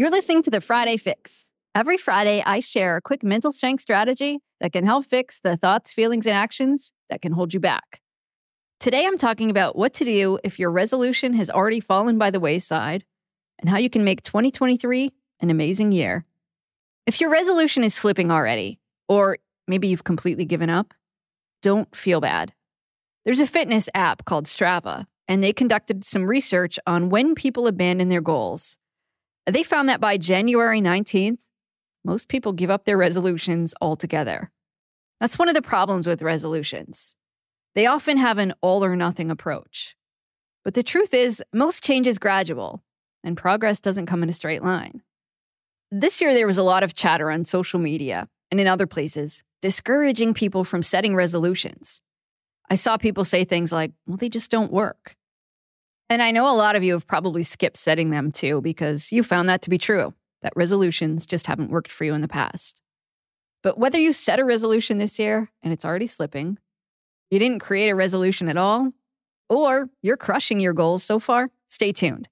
You're listening to the Friday Fix. Every Friday, I share a quick mental strength strategy that can help fix the thoughts, feelings, and actions that can hold you back. Today, I'm talking about what to do if your resolution has already fallen by the wayside and how you can make 2023 an amazing year. If your resolution is slipping already, or maybe you've completely given up, don't feel bad. There's a fitness app called Strava, and they conducted some research on when people abandon their goals. They found that by January 19th, most people give up their resolutions altogether. That's one of the problems with resolutions. They often have an all or nothing approach. But the truth is, most change is gradual, and progress doesn't come in a straight line. This year, there was a lot of chatter on social media and in other places discouraging people from setting resolutions. I saw people say things like, well, they just don't work. And I know a lot of you have probably skipped setting them too because you found that to be true, that resolutions just haven't worked for you in the past. But whether you set a resolution this year and it's already slipping, you didn't create a resolution at all, or you're crushing your goals so far, stay tuned.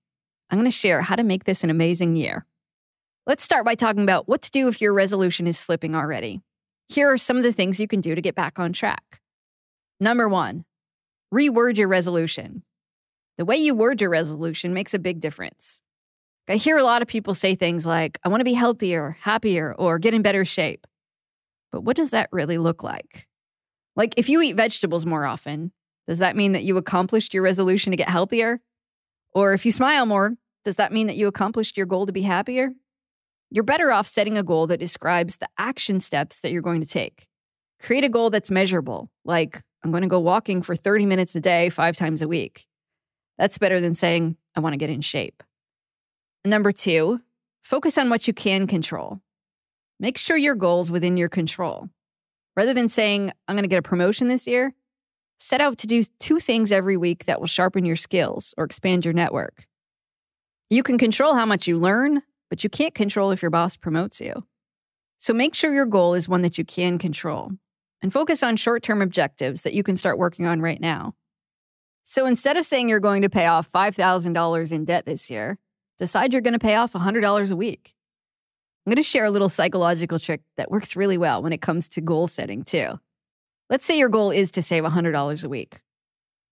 I'm going to share how to make this an amazing year. Let's start by talking about what to do if your resolution is slipping already. Here are some of the things you can do to get back on track. Number one, reword your resolution. The way you word your resolution makes a big difference. I hear a lot of people say things like, I want to be healthier, happier, or get in better shape. But what does that really look like? Like, if you eat vegetables more often, does that mean that you accomplished your resolution to get healthier? Or if you smile more, does that mean that you accomplished your goal to be happier? You're better off setting a goal that describes the action steps that you're going to take. Create a goal that's measurable, like, I'm going to go walking for 30 minutes a day, five times a week. That's better than saying, I want to get in shape. Number two, focus on what you can control. Make sure your goal's within your control. Rather than saying, I'm going to get a promotion this year, set out to do two things every week that will sharpen your skills or expand your network. You can control how much you learn, but you can't control if your boss promotes you. So make sure your goal is one that you can control and focus on short term objectives that you can start working on right now. So instead of saying you're going to pay off $5,000 in debt this year, decide you're going to pay off $100 a week. I'm going to share a little psychological trick that works really well when it comes to goal setting, too. Let's say your goal is to save $100 a week.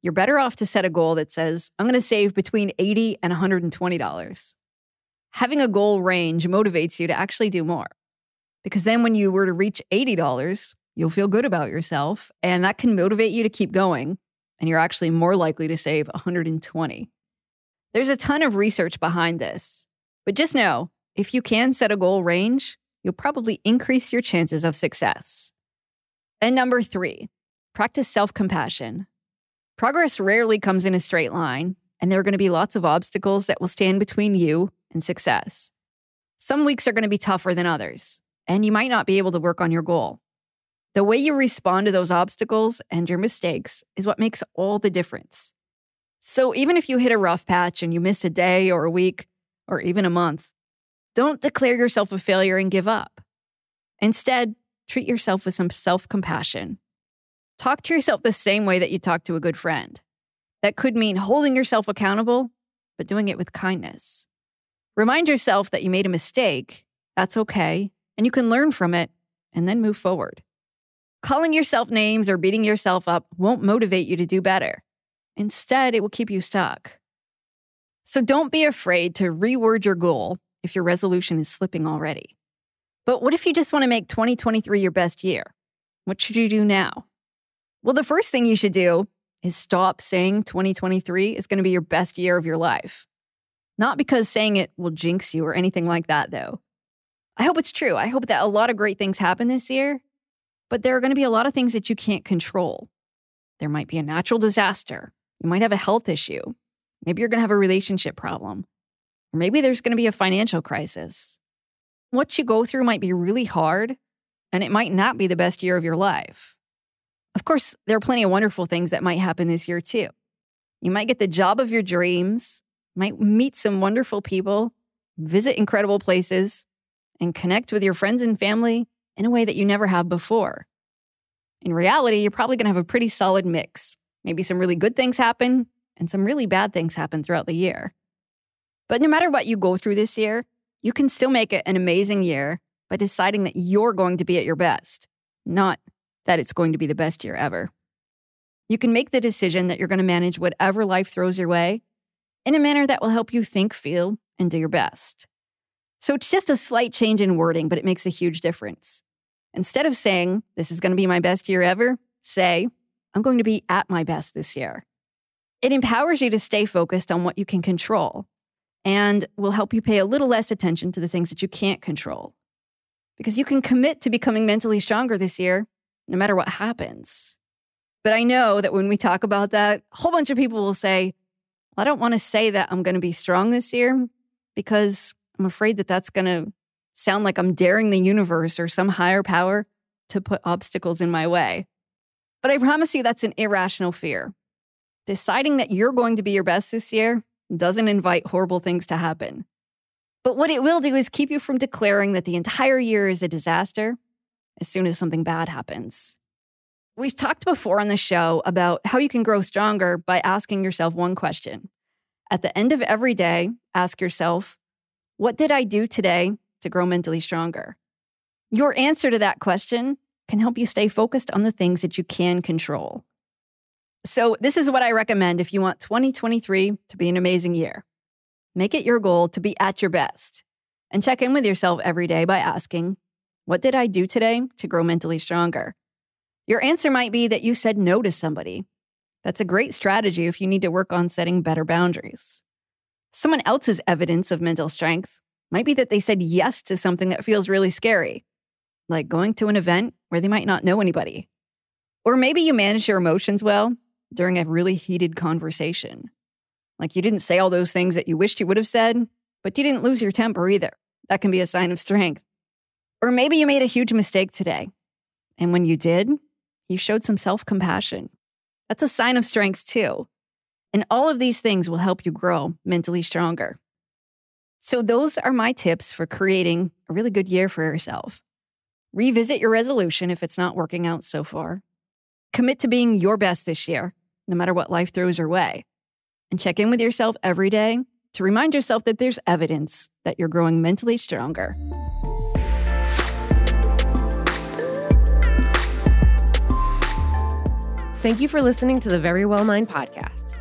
You're better off to set a goal that says, I'm going to save between 80 and $120. Having a goal range motivates you to actually do more. Because then when you were to reach $80, you'll feel good about yourself, and that can motivate you to keep going and you're actually more likely to save 120. There's a ton of research behind this, but just know if you can set a goal range, you'll probably increase your chances of success. And number three, practice self compassion. Progress rarely comes in a straight line, and there are going to be lots of obstacles that will stand between you and success. Some weeks are going to be tougher than others, and you might not be able to work on your goal. The way you respond to those obstacles and your mistakes is what makes all the difference. So even if you hit a rough patch and you miss a day or a week or even a month, don't declare yourself a failure and give up. Instead, treat yourself with some self compassion. Talk to yourself the same way that you talk to a good friend. That could mean holding yourself accountable, but doing it with kindness. Remind yourself that you made a mistake. That's okay. And you can learn from it and then move forward. Calling yourself names or beating yourself up won't motivate you to do better. Instead, it will keep you stuck. So don't be afraid to reword your goal if your resolution is slipping already. But what if you just want to make 2023 your best year? What should you do now? Well, the first thing you should do is stop saying 2023 is going to be your best year of your life. Not because saying it will jinx you or anything like that, though. I hope it's true. I hope that a lot of great things happen this year but there are going to be a lot of things that you can't control. There might be a natural disaster. You might have a health issue. Maybe you're going to have a relationship problem. Or maybe there's going to be a financial crisis. What you go through might be really hard, and it might not be the best year of your life. Of course, there are plenty of wonderful things that might happen this year, too. You might get the job of your dreams, might meet some wonderful people, visit incredible places, and connect with your friends and family in a way that you never have before. In reality, you're probably going to have a pretty solid mix. Maybe some really good things happen and some really bad things happen throughout the year. But no matter what you go through this year, you can still make it an amazing year by deciding that you're going to be at your best, not that it's going to be the best year ever. You can make the decision that you're going to manage whatever life throws your way in a manner that will help you think, feel, and do your best. So it's just a slight change in wording, but it makes a huge difference. Instead of saying, This is going to be my best year ever, say, I'm going to be at my best this year. It empowers you to stay focused on what you can control and will help you pay a little less attention to the things that you can't control. Because you can commit to becoming mentally stronger this year, no matter what happens. But I know that when we talk about that, a whole bunch of people will say, well, I don't want to say that I'm going to be strong this year because I'm afraid that that's going to sound like I'm daring the universe or some higher power to put obstacles in my way. But I promise you that's an irrational fear. Deciding that you're going to be your best this year doesn't invite horrible things to happen. But what it will do is keep you from declaring that the entire year is a disaster as soon as something bad happens. We've talked before on the show about how you can grow stronger by asking yourself one question. At the end of every day, ask yourself, What did I do today to grow mentally stronger? Your answer to that question can help you stay focused on the things that you can control. So, this is what I recommend if you want 2023 to be an amazing year. Make it your goal to be at your best and check in with yourself every day by asking, What did I do today to grow mentally stronger? Your answer might be that you said no to somebody. That's a great strategy if you need to work on setting better boundaries. Someone else's evidence of mental strength might be that they said yes to something that feels really scary, like going to an event where they might not know anybody. Or maybe you manage your emotions well during a really heated conversation. Like you didn't say all those things that you wished you would have said, but you didn't lose your temper either. That can be a sign of strength. Or maybe you made a huge mistake today. And when you did, you showed some self compassion. That's a sign of strength too. And all of these things will help you grow mentally stronger. So, those are my tips for creating a really good year for yourself. Revisit your resolution if it's not working out so far. Commit to being your best this year, no matter what life throws your way. And check in with yourself every day to remind yourself that there's evidence that you're growing mentally stronger. Thank you for listening to the Verywell Mind podcast.